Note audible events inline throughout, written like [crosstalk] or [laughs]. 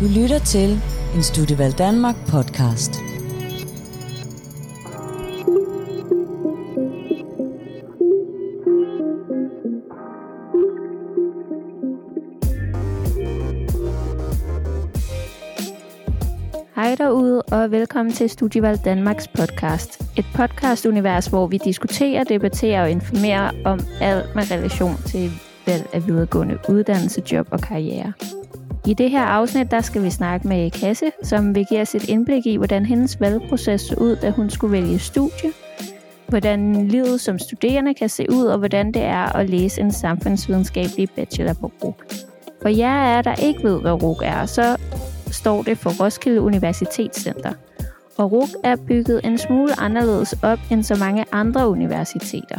Du lytter til en Studieval Danmark podcast. Hej derude, og velkommen til Studievalg Danmarks podcast. Et podcast-univers, hvor vi diskuterer, debatterer og informerer om alt med relation til valg af videregående uddannelse, job og karriere. I det her afsnit, der skal vi snakke med Kasse, som vil give os et indblik i, hvordan hendes valgproces så ud, da hun skulle vælge studie, hvordan livet som studerende kan se ud, og hvordan det er at læse en samfundsvidenskabelig bachelor på RUG. For jer er der ikke ved, hvad RUG er, så står det for Roskilde Universitetscenter. Og RUG er bygget en smule anderledes op end så mange andre universiteter.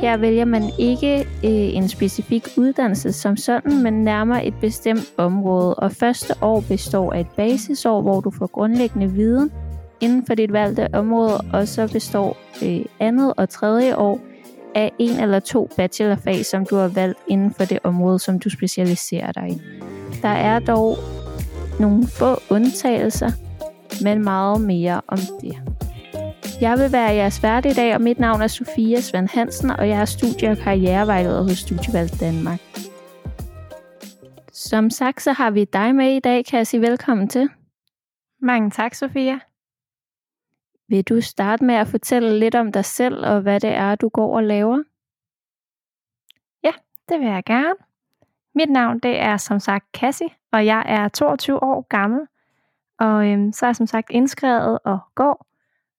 Her vælger man ikke øh, en specifik uddannelse som sådan, men nærmere et bestemt område. Og første år består af et basisår, hvor du får grundlæggende viden inden for dit valgte område, og så består øh, andet og tredje år af en eller to bachelorfag, som du har valgt inden for det område, som du specialiserer dig i. Der er dog nogle få undtagelser, men meget mere om det. Jeg vil være jeres vært i dag, og mit navn er Sofia Svend Hansen, og jeg er studie- og karrierevejleder hos Studievalg Danmark. Som sagt, så har vi dig med i dag. Kan jeg sige velkommen til? Mange tak, Sofia. Vil du starte med at fortælle lidt om dig selv, og hvad det er, du går og laver? Ja, det vil jeg gerne. Mit navn det er som sagt Cassie, og jeg er 22 år gammel. Og øhm, så er jeg som sagt indskrevet og går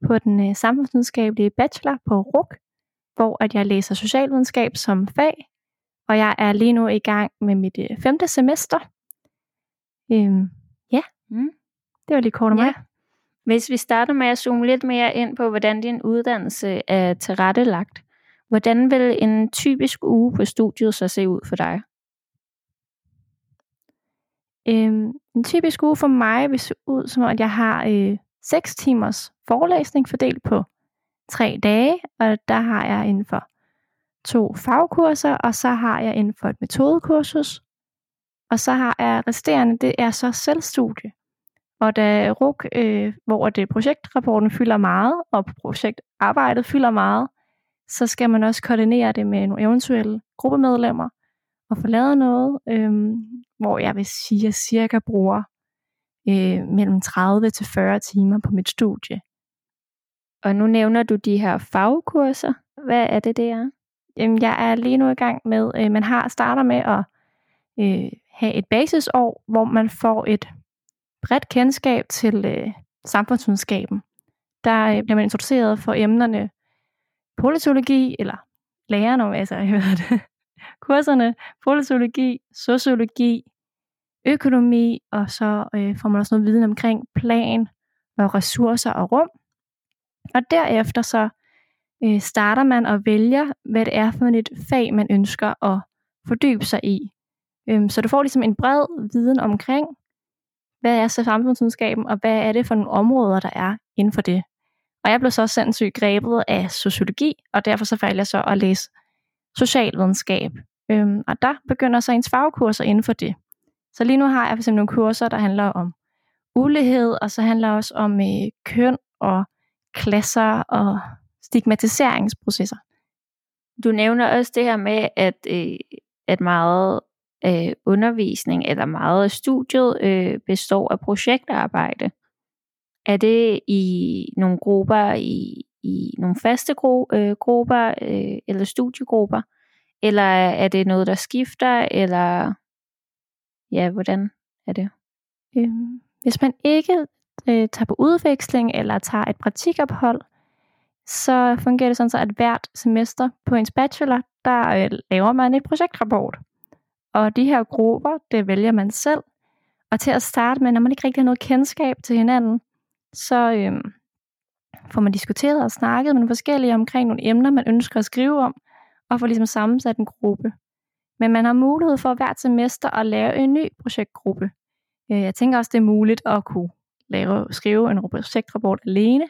på den øh, samfundsvidenskabelige bachelor på RUK, hvor at jeg læser socialvidenskab som fag, og jeg er lige nu i gang med mit øh, femte semester. Øhm, ja, mm. det var lige kort om Ja. mig. Hvis vi starter med at zoome lidt mere ind på, hvordan din uddannelse er tilrettelagt, hvordan vil en typisk uge på studiet så se ud for dig? Øhm, en typisk uge for mig vil se ud som, at jeg har øh, 6 timers forelæsning fordelt på tre dage, og der har jeg inden for to fagkurser, og så har jeg inden for et metodekursus, og så har jeg resterende, det er så selvstudie. Og da RUK, øh, hvor det projektrapporten fylder meget, og projektarbejdet fylder meget, så skal man også koordinere det med nogle eventuelle gruppemedlemmer, og få lavet noget, øh, hvor jeg vil sige, at jeg cirka bruger øh, mellem 30 til 40 timer på mit studie. Og nu nævner du de her fagkurser. Hvad er det, det er? Jamen, jeg er lige nu i gang med, øh, man har starter med at øh, have et basisår, hvor man får et bredt kendskab til øh, samfundsvidenskaben. Der øh, bliver man introduceret for emnerne politologi, eller lærerne, altså [laughs] jeg ved det, kurserne, politologi, sociologi, økonomi, og så øh, får man også noget viden omkring plan og ressourcer og rum. Og derefter så øh, starter man og vælger, hvad det er for et fag, man ønsker at fordybe sig i. Øhm, så du får ligesom en bred viden omkring, hvad er så samfundsvidenskaben, og hvad er det for nogle områder, der er inden for det. Og jeg blev så sindssygt grebet af sociologi, og derfor så valgte jeg så at læse socialvidenskab. Øhm, og der begynder så ens fagkurser inden for det. Så lige nu har jeg for eksempel nogle kurser, der handler om ulighed, og så handler også om øh, køn og klasser og stigmatiseringsprocesser. Du nævner også det her med, at, øh, at meget af undervisning eller meget af studiet øh, består af projektarbejde. Er det i nogle grupper, i, i nogle faste gru, øh, grupper øh, eller studiegrupper? Eller er det noget, der skifter? Eller ja, hvordan er det? Øhm, hvis man ikke øh, tager på udveksling eller tager et praktikophold, så fungerer det sådan, så at hvert semester på ens bachelor, der øh, laver man et projektrapport. Og de her grupper, det vælger man selv. Og til at starte med, når man ikke rigtig har noget kendskab til hinanden, så øh, får man diskuteret og snakket med nogle forskellige omkring nogle emner, man ønsker at skrive om, og får ligesom sammensat en gruppe. Men man har mulighed for hvert semester at lave en ny projektgruppe. Øh, jeg tænker også, det er muligt at kunne lave, skrive en projektrapport alene,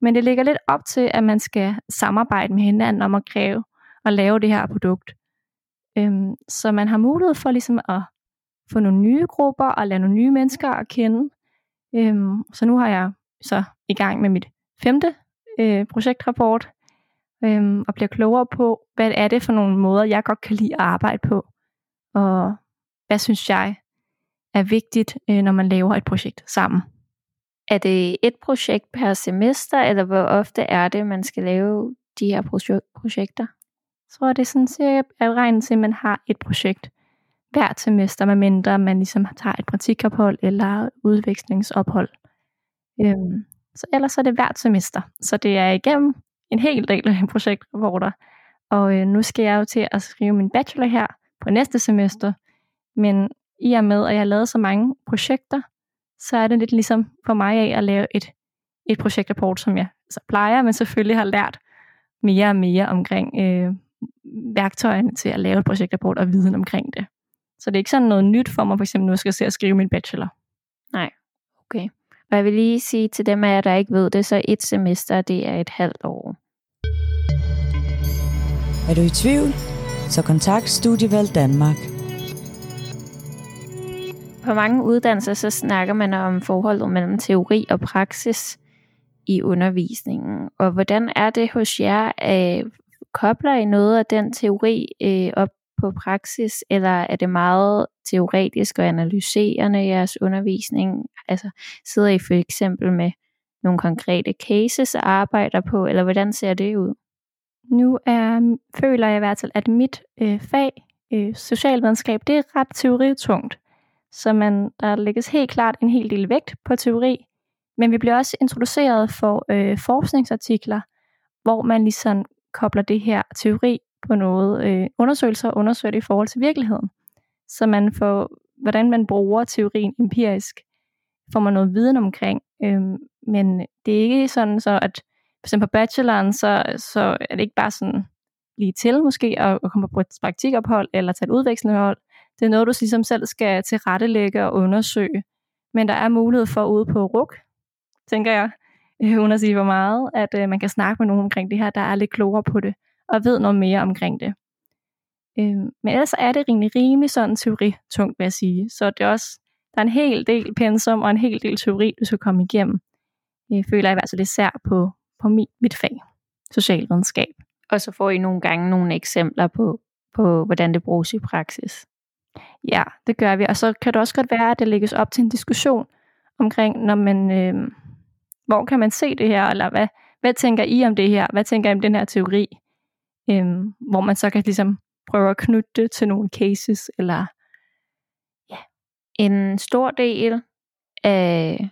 men det ligger lidt op til, at man skal samarbejde med hinanden om at kræve og lave det her produkt. Øhm, Så man har mulighed for ligesom at få nogle nye grupper og lære nogle nye mennesker at kende. Øhm, så nu har jeg så i gang med mit femte øh, projektrapport, øhm, og bliver klogere på, hvad er det for nogle måder, jeg godt kan lide at arbejde på, og hvad synes jeg er vigtigt, øh, når man laver et projekt sammen. Er det et projekt per semester, eller hvor ofte er det, man skal lave de her projekter? Jeg tror, det er sådan cirka regnet til, at man har et projekt hvert semester, medmindre man ligesom tager et praktikophold eller udvekslingsophold. Øhm, så ellers er det hvert semester. Så det er igennem en hel del af [laughs] projektrapporter. Og øh, nu skal jeg jo til at skrive min bachelor her på næste semester. Men i og med, at jeg har lavet så mange projekter, så er det lidt ligesom for mig af at lave et, et projektrapport, som jeg så plejer, men selvfølgelig har lært mere og mere omkring øh, værktøjerne til at lave et projektrapport og viden omkring det. Så det er ikke sådan noget nyt for mig, for eksempel nu skal jeg se at skrive min bachelor. Nej, okay. Og jeg vil lige sige til dem af jer, der ikke ved det, så et semester, det er et halvt år. Er du i tvivl? Så kontakt Studievalg Danmark. På mange uddannelser så snakker man om forholdet mellem teori og praksis i undervisningen. Og hvordan er det hos jer? Øh, kobler I noget af den teori øh, op på praksis, eller er det meget teoretisk og analyserende i jeres undervisning? Altså sidder I for eksempel med nogle konkrete cases og arbejder på, eller hvordan ser det ud? Nu er, føler jeg i hvert fald, at mit øh, fag, øh, socialvidenskab, det er ret teoritungt. Så man, der lægges helt klart en hel del vægt på teori, men vi bliver også introduceret for øh, forskningsartikler, hvor man ligesom kobler det her teori på noget øh, undersøgelser og undersøger det i forhold til virkeligheden. Så man får, hvordan man bruger teorien empirisk, får man noget viden omkring. Øh, men det er ikke sådan, så at for eksempel på bacheloren, så, så er det ikke bare sådan lige til måske at, at komme på et praktikophold eller tage et udvekslingsophold. Det er noget, du ligesom selv skal tilrettelægge og undersøge. Men der er mulighed for ude på RUK, tænker jeg, [laughs] øh, uden at sige hvor meget, at øh, man kan snakke med nogen omkring det her, der er lidt klogere på det og ved noget mere omkring det. Øh, men ellers er det rimelig, rimelig sådan teoritungt, vil jeg sige. Så det er også, der er en hel del pensum og en hel del teori, du skal komme igennem. Jeg føler i hvert fald især på, på mit, mit fag, socialvidenskab. Og så får I nogle gange nogle eksempler på, på, hvordan det bruges i praksis. Ja, det gør vi. Og så kan det også godt være, at det lægges op til en diskussion omkring, når man, øh, hvor kan man se det her, eller hvad, hvad tænker I om det her? Hvad tænker I om den her teori? Øh, hvor man så kan ligesom prøve at knytte det til nogle cases, eller ja. En stor del af,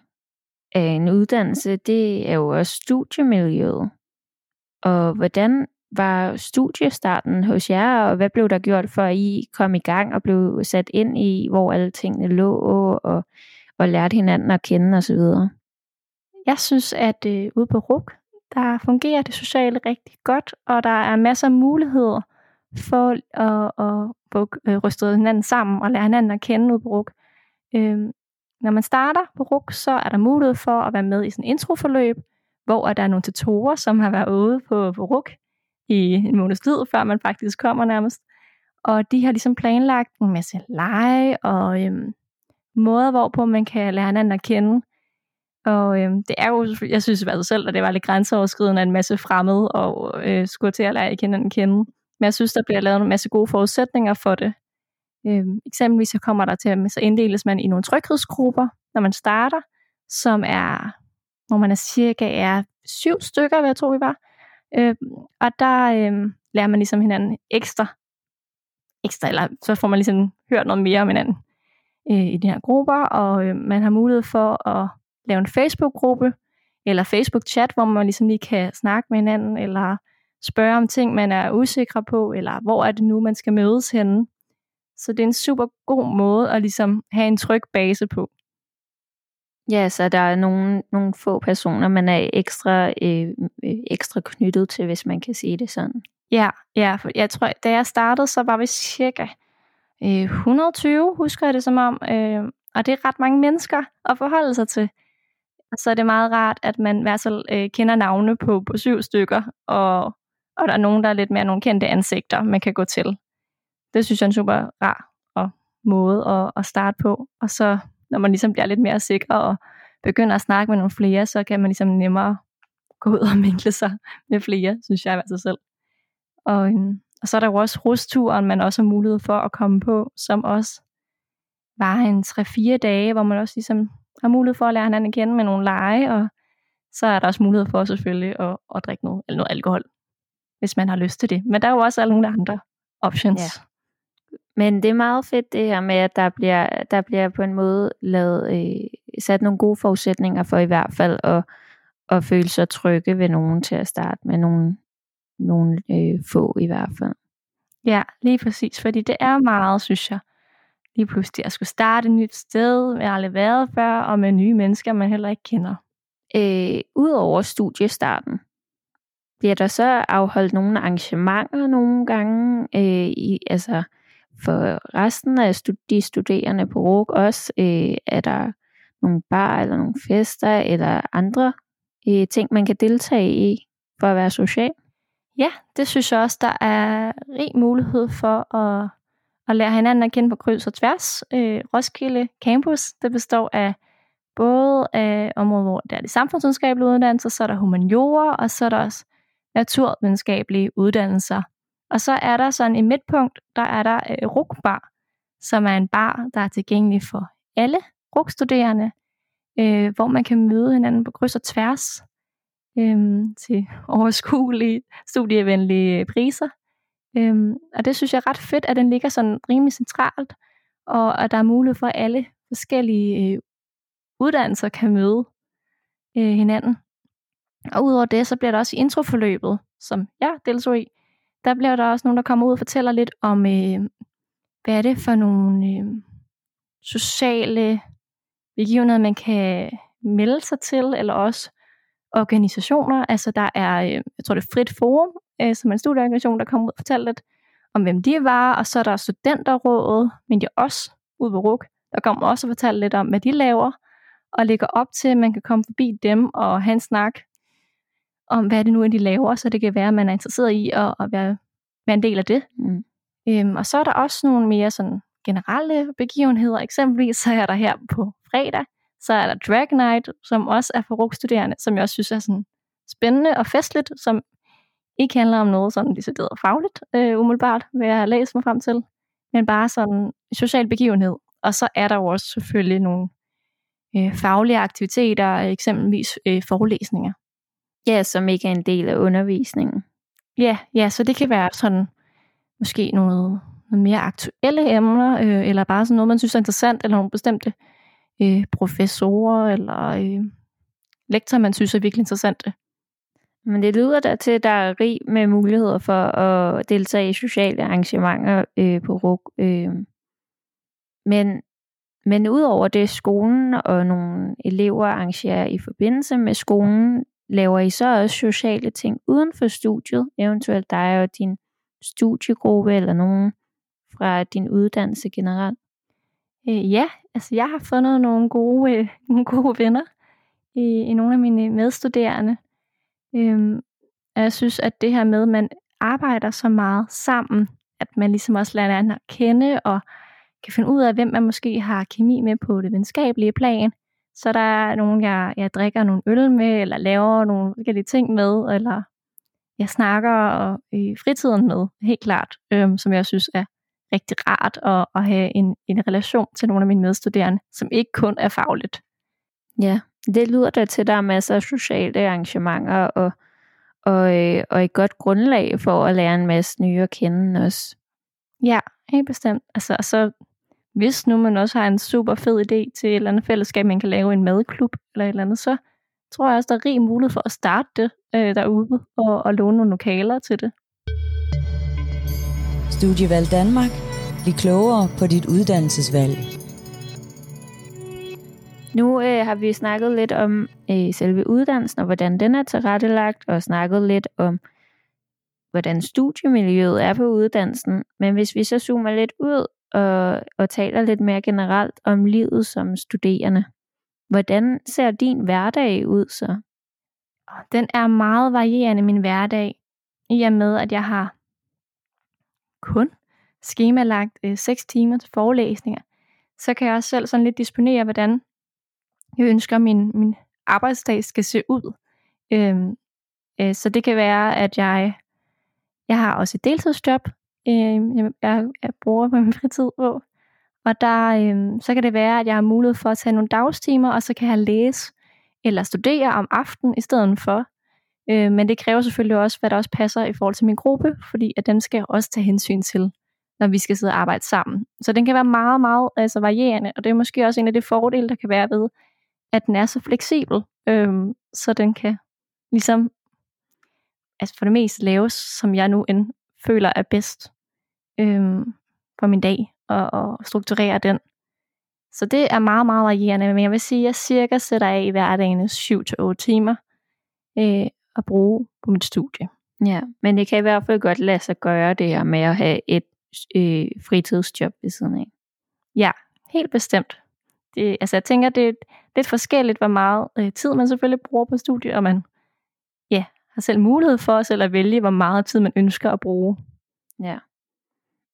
af en uddannelse, det er jo også studiemiljøet. Og hvordan var studiestarten hos jer, og hvad blev der gjort for, at I kom i gang og blev sat ind i, hvor alle tingene lå, og, og lærte hinanden at kende osv.? Jeg synes, at øh, ude på RUK, der fungerer det sociale rigtig godt, og der er masser af muligheder for at, at få øh, rystet hinanden sammen og lære hinanden at kende ude på RUK. Øh, når man starter på RUK, så er der mulighed for at være med i sådan en introforløb, hvor der er nogle tutorer, som har været ude på, på RUK i en måneds tid, før man faktisk kommer nærmest. Og de har ligesom planlagt en masse lege og øhm, måder, hvorpå man kan lære hinanden at kende. Og øhm, det er jo, jeg synes i hvert selv, at det var lidt grænseoverskridende en masse fremmede, og øh, skulle til at lære at kende. Men jeg synes, der bliver lavet en masse gode forudsætninger for det. Øhm, eksempelvis så kommer der til at så inddeles man i nogle tryghedsgrupper, når man starter, som er, hvor man er cirka er syv stykker, hvad jeg tror vi var. Øh, og der øh, lærer man ligesom hinanden ekstra, ekstra, eller så får man ligesom hørt noget mere om hinanden øh, i de her grupper, og øh, man har mulighed for at lave en Facebook-gruppe, eller Facebook-chat, hvor man ligesom lige kan snakke med hinanden, eller spørge om ting, man er usikker på, eller hvor er det nu, man skal mødes henne. Så det er en super god måde at ligesom have en tryg base på. Ja, så der er nogle, nogle få personer, man er ekstra, øh, øh, ekstra knyttet til, hvis man kan sige det sådan. Ja, ja for jeg tror, da jeg startede, så var vi cirka øh, 120, husker jeg det som om. Øh, og det er ret mange mennesker at forholde sig til så er det meget rart, at man i hvert fald øh, kender navne på, på syv stykker, og, og der er nogen, der er lidt mere nogle kendte ansigter, man kan gå til. Det synes jeg er super rar og måde at, at starte på. Og så, når man ligesom bliver lidt mere sikker og begynder at snakke med nogle flere, så kan man ligesom nemmere gå ud og [laughs] minkle sig med flere, synes jeg i sig selv. Og, øhm, og så er der jo også rusturen, man også har mulighed for at komme på, som også var en 3-4 dage, hvor man også ligesom har mulighed for at lære hinanden at kende med nogle lege, og så er der også mulighed for selvfølgelig at, at drikke noget, eller noget alkohol, hvis man har lyst til det. Men der er jo også alle nogle andre options. Ja. Men det er meget fedt det her med, at der bliver, der bliver på en måde lavet, øh, sat nogle gode forudsætninger for i hvert fald at, at føle sig trygge ved nogen til at starte med nogle, nogle øh, få i hvert fald. Ja, lige præcis, fordi det er meget, synes jeg, lige pludselig at skulle starte et nyt sted, med aldrig været før, og med nye mennesker, man heller ikke kender. Øh, Udover studiestarten, bliver der så afholdt nogle arrangementer nogle gange, øh, i, altså for resten af de studerende på RUG også, øh, er der nogle bar eller nogle fester eller andre øh, ting, man kan deltage i for at være social? Ja, det synes jeg også, der er rig mulighed for at, at lære hinanden at kende på kryds og tværs. Øh, Roskilde Campus, det består af både af områder, hvor der er de samfundsvidenskabelige uddannelser, så er der humaniora, og så er der også naturvidenskabelige uddannelser. Og så er der sådan i midtpunkt, der er der øh, RUG-bar, som er en bar, der er tilgængelig for alle RUG-studerende, øh, hvor man kan møde hinanden på kryds og tværs øh, til overskuelige, studievenlige priser. Øh, og det synes jeg er ret fedt, at den ligger sådan rimelig centralt, og at der er mulighed for, at alle forskellige øh, uddannelser kan møde øh, hinanden. Og udover det, så bliver der også i introforløbet, som jeg deltog i, der bliver der også nogen, der kommer ud og fortæller lidt om, øh, hvad er det for nogle øh, sociale begivenheder, man kan melde sig til, eller også organisationer. Altså der er, øh, jeg tror det er Frit Forum, øh, som er en studieorganisation, der kommer ud og fortæller lidt om, hvem de var, og så er der studenterrådet, men de er også ude på RUK, der kommer også og fortæller lidt om, hvad de laver, og lægger op til, at man kan komme forbi dem og have en snak om, hvad det nu er, de laver, så det kan være, at man er interesseret i at, at være, være en del af det. Mm. Øhm, og så er der også nogle mere sådan generelle begivenheder. Eksempelvis så er der her på fredag, så er der Drag Night, som også er for RUG-studerende, som jeg også synes er sådan spændende og festligt, som ikke handler om noget sådan decideret fagligt, øh, umiddelbart, hvad jeg har læst mig frem til, men bare sådan en social begivenhed. Og så er der jo også selvfølgelig nogle øh, faglige aktiviteter, eksempelvis øh, forelæsninger. Ja, som ikke er en del af undervisningen. Ja, ja, så det kan være sådan måske noget, noget mere aktuelle emner, øh, eller bare sådan noget, man synes er interessant, eller nogle bestemte øh, professorer, eller øh, lektorer, man synes er virkelig interessante. Men det lyder der til, at der er rig med muligheder for at deltage i sociale arrangementer øh, på RUG. Øh. Men, men udover det, skolen og nogle elever arrangerer i forbindelse med skolen, Laver I så også sociale ting uden for studiet? Eventuelt dig og din studiegruppe eller nogen fra din uddannelse generelt? Øh, ja, altså jeg har fundet nogle gode, øh, [laughs] nogle gode venner i, i nogle af mine medstuderende. Øhm, jeg synes, at det her med, at man arbejder så meget sammen, at man ligesom også lærer hinanden at kende og kan finde ud af, hvem man måske har kemi med på det venskabelige plan, så der er nogen, jeg, jeg drikker nogle øl med, eller laver nogle forskellige ting med, eller jeg snakker og, i fritiden med, helt klart, øhm, som jeg synes er rigtig rart at, at have en, en relation til nogle af mine medstuderende, som ikke kun er fagligt. Ja, det lyder da til, at der er masser af sociale arrangementer og, og, øh, og et godt grundlag for at lære en masse nye at kende også. Ja, helt bestemt. Altså, så hvis nu man også har en super fed idé til et eller andet fællesskab, man kan lave en madklub eller et eller andet, så tror jeg også, der er rig mulighed for at starte det øh, derude og, og låne nogle lokaler til det. Studievalg Danmark. Bliv klogere på dit uddannelsesvalg. Nu øh, har vi snakket lidt om øh, selve uddannelsen og hvordan den er tilrettelagt, og snakket lidt om, hvordan studiemiljøet er på uddannelsen. Men hvis vi så zoomer lidt ud og, og taler lidt mere generelt om livet som studerende. Hvordan ser din hverdag ud så? Den er meget varierende, min hverdag, i og med, at jeg har kun skemalagt øh, 6 timer til forelæsninger, så kan jeg også selv sådan lidt disponere, hvordan jeg ønsker, min, min arbejdsdag skal se ud. Øhm, øh, så det kan være, at jeg, jeg har også et deltidsjob, øh, jeg, jeg, jeg bruger på [laughs] min fritid på. Og der, øh, så kan det være, at jeg har mulighed for at tage nogle dagstimer, og så kan jeg læse eller studere om aftenen i stedet for. Øh, men det kræver selvfølgelig også, hvad der også passer i forhold til min gruppe, fordi at dem skal jeg også tage hensyn til, når vi skal sidde og arbejde sammen. Så den kan være meget, meget altså varierende, og det er måske også en af de fordele, der kan være ved, at den er så fleksibel, øh, så den kan ligesom altså for det meste laves, som jeg nu end føler er bedst øh, for min dag, og, og strukturere den. Så det er meget, meget varierende, men jeg vil sige, at jeg cirka sætter af i hverdagen 7-8 timer øh, at bruge på mit studie. Ja, men det kan i hvert fald godt lade sig gøre det her med at have et øh, fritidsjob ved siden af. Ja, helt bestemt. Det, altså jeg tænker, det er lidt forskelligt, hvor meget øh, tid man selvfølgelig bruger på studiet, og man ja, har selv mulighed for selv at vælge, hvor meget tid man ønsker at bruge. Ja.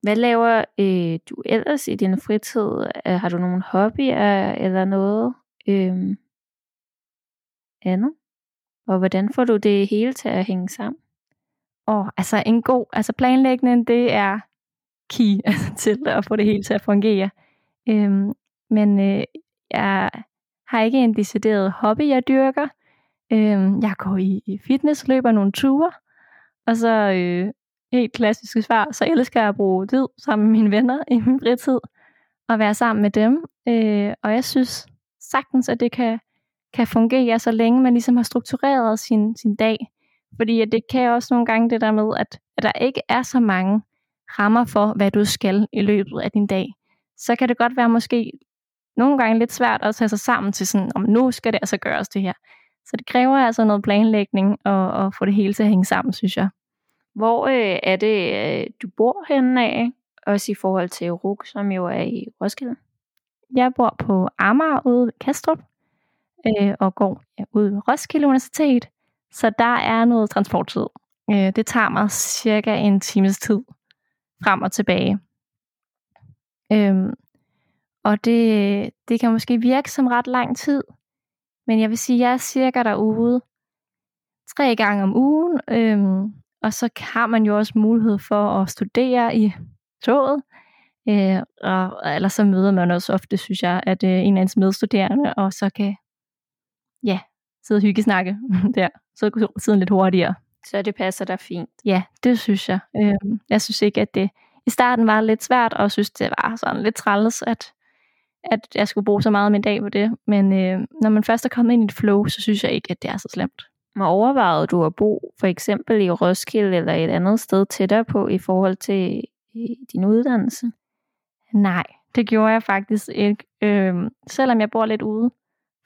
Hvad laver øh, du ellers i din fritid? Øh, har du nogle hobbyer eller noget øh, andet? Og hvordan får du det hele til at hænge sammen? Og altså en god, altså planlægning, det er key altså, [laughs] til at få det hele til at fungere. Øhm, men øh, jeg har ikke en decideret hobby, jeg dyrker. Øhm, jeg går i, i fitness, løber nogle ture, og så øh, helt klassiske svar, så elsker jeg at bruge tid sammen med mine venner i min fritid, og være sammen med dem. Øh, og jeg synes sagtens, at det kan, kan fungere, så længe man ligesom har struktureret sin, sin dag. Fordi at det kan også nogle gange det der med, at, at der ikke er så mange rammer for, hvad du skal i løbet af din dag. Så kan det godt være måske nogle gange lidt svært at tage sig sammen til sådan, om nu skal det altså gøres det her. Så det kræver altså noget planlægning og, og få det hele til at hænge sammen, synes jeg. Hvor øh, er det, øh, du bor henne af? Også i forhold til RUK, som jo er i Roskilde. Jeg bor på Amager ude ved Kastrup, øh, og går ja, ude ved Roskilde Universitet. Så der er noget transporttid. Øh, det tager mig cirka en times tid frem og tilbage. Øhm, og det, det kan måske virke som ret lang tid, men jeg vil sige, at jeg er cirka derude tre gange om ugen, øhm, og så har man jo også mulighed for at studere i toget, øh, og, eller så møder man også ofte, synes jeg, at øh, en af ens medstuderende, og så kan ja, sidde og hygge snakke [laughs] der, så går tiden lidt hurtigere. Så det passer dig fint? Ja, det synes jeg. Øh, jeg synes ikke, at det i starten var lidt svært, og synes, det var sådan lidt træls, at, at jeg skulle bruge så meget af min dag på det. Men øh, når man først er kommet ind i et flow, så synes jeg ikke, at det er så slemt. Men overvejede du at bo for eksempel i Roskilde eller et andet sted tættere på i forhold til din uddannelse? Nej, det gjorde jeg faktisk ikke. Øhm, selvom jeg bor lidt ude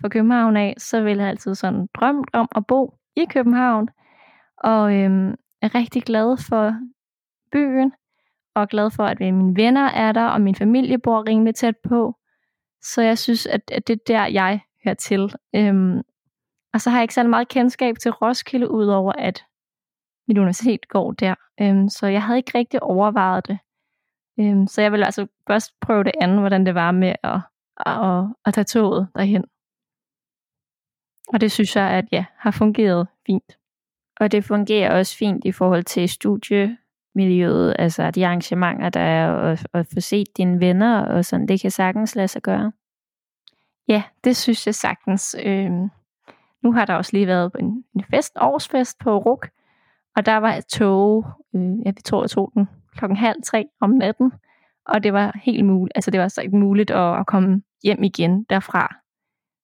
for København af, så ville jeg altid sådan drømt om at bo i København. Og øhm, er rigtig glad for byen, og glad for, at mine venner er der, og min familie bor rimelig tæt på. Så jeg synes, at, at det er der, jeg hører til. Øhm, og så har jeg ikke særlig meget kendskab til Roskilde, udover at mit universitet går der. Øhm, så jeg havde ikke rigtig overvejet det. Øhm, så jeg vil altså først prøve det andet, hvordan det var med at, at, at tage toget derhen. Og det synes jeg, at ja, har fungeret fint. Og det fungerer også fint i forhold til studiemiljøet, altså de arrangementer, der er, og, og få set dine venner, og sådan, det kan sagtens lade sig gøre. Ja, det synes jeg sagtens. Øhm, nu har der også lige været en, en fest, årsfest på RUK, og der var et tog, øh, ja, vi tror, jeg tog den klokken halv tre om natten, og det var helt muligt, altså det var så ikke muligt at, at komme hjem igen derfra.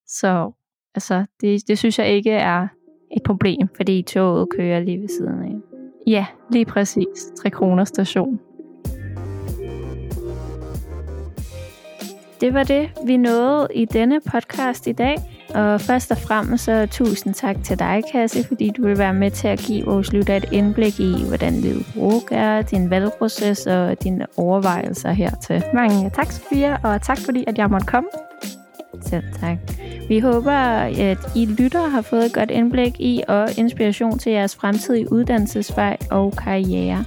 Så altså, det, det synes jeg ikke er et problem. Fordi toget kører lige ved siden af. Ja, lige præcis. 3 kroner station. Det var det, vi nåede i denne podcast i dag. Og først og fremmest så tusind tak til dig, Kasse, fordi du vil være med til at give vores lytter et indblik i, hvordan livet brug er, din valgproces og dine overvejelser hertil. Mange tak, Sofia, og tak fordi, at jeg måtte komme. Selv tak. Vi håber, at I lytter har fået et godt indblik i og inspiration til jeres fremtidige uddannelsesvej og karriere.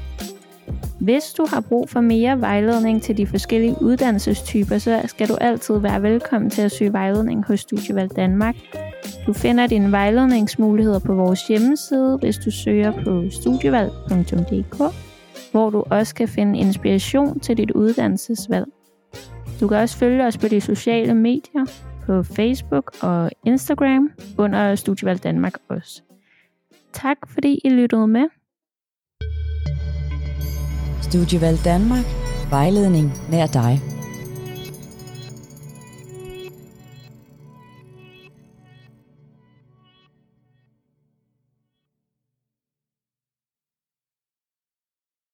Hvis du har brug for mere vejledning til de forskellige uddannelsestyper, så skal du altid være velkommen til at søge vejledning hos Studievalg Danmark. Du finder dine vejledningsmuligheder på vores hjemmeside, hvis du søger på studievalg.dk, hvor du også kan finde inspiration til dit uddannelsesvalg. Du kan også følge os på de sociale medier, på Facebook og Instagram under Studievalg Danmark også. Tak fordi I lyttede med. Studievalg Danmark. Vejledning nær dig.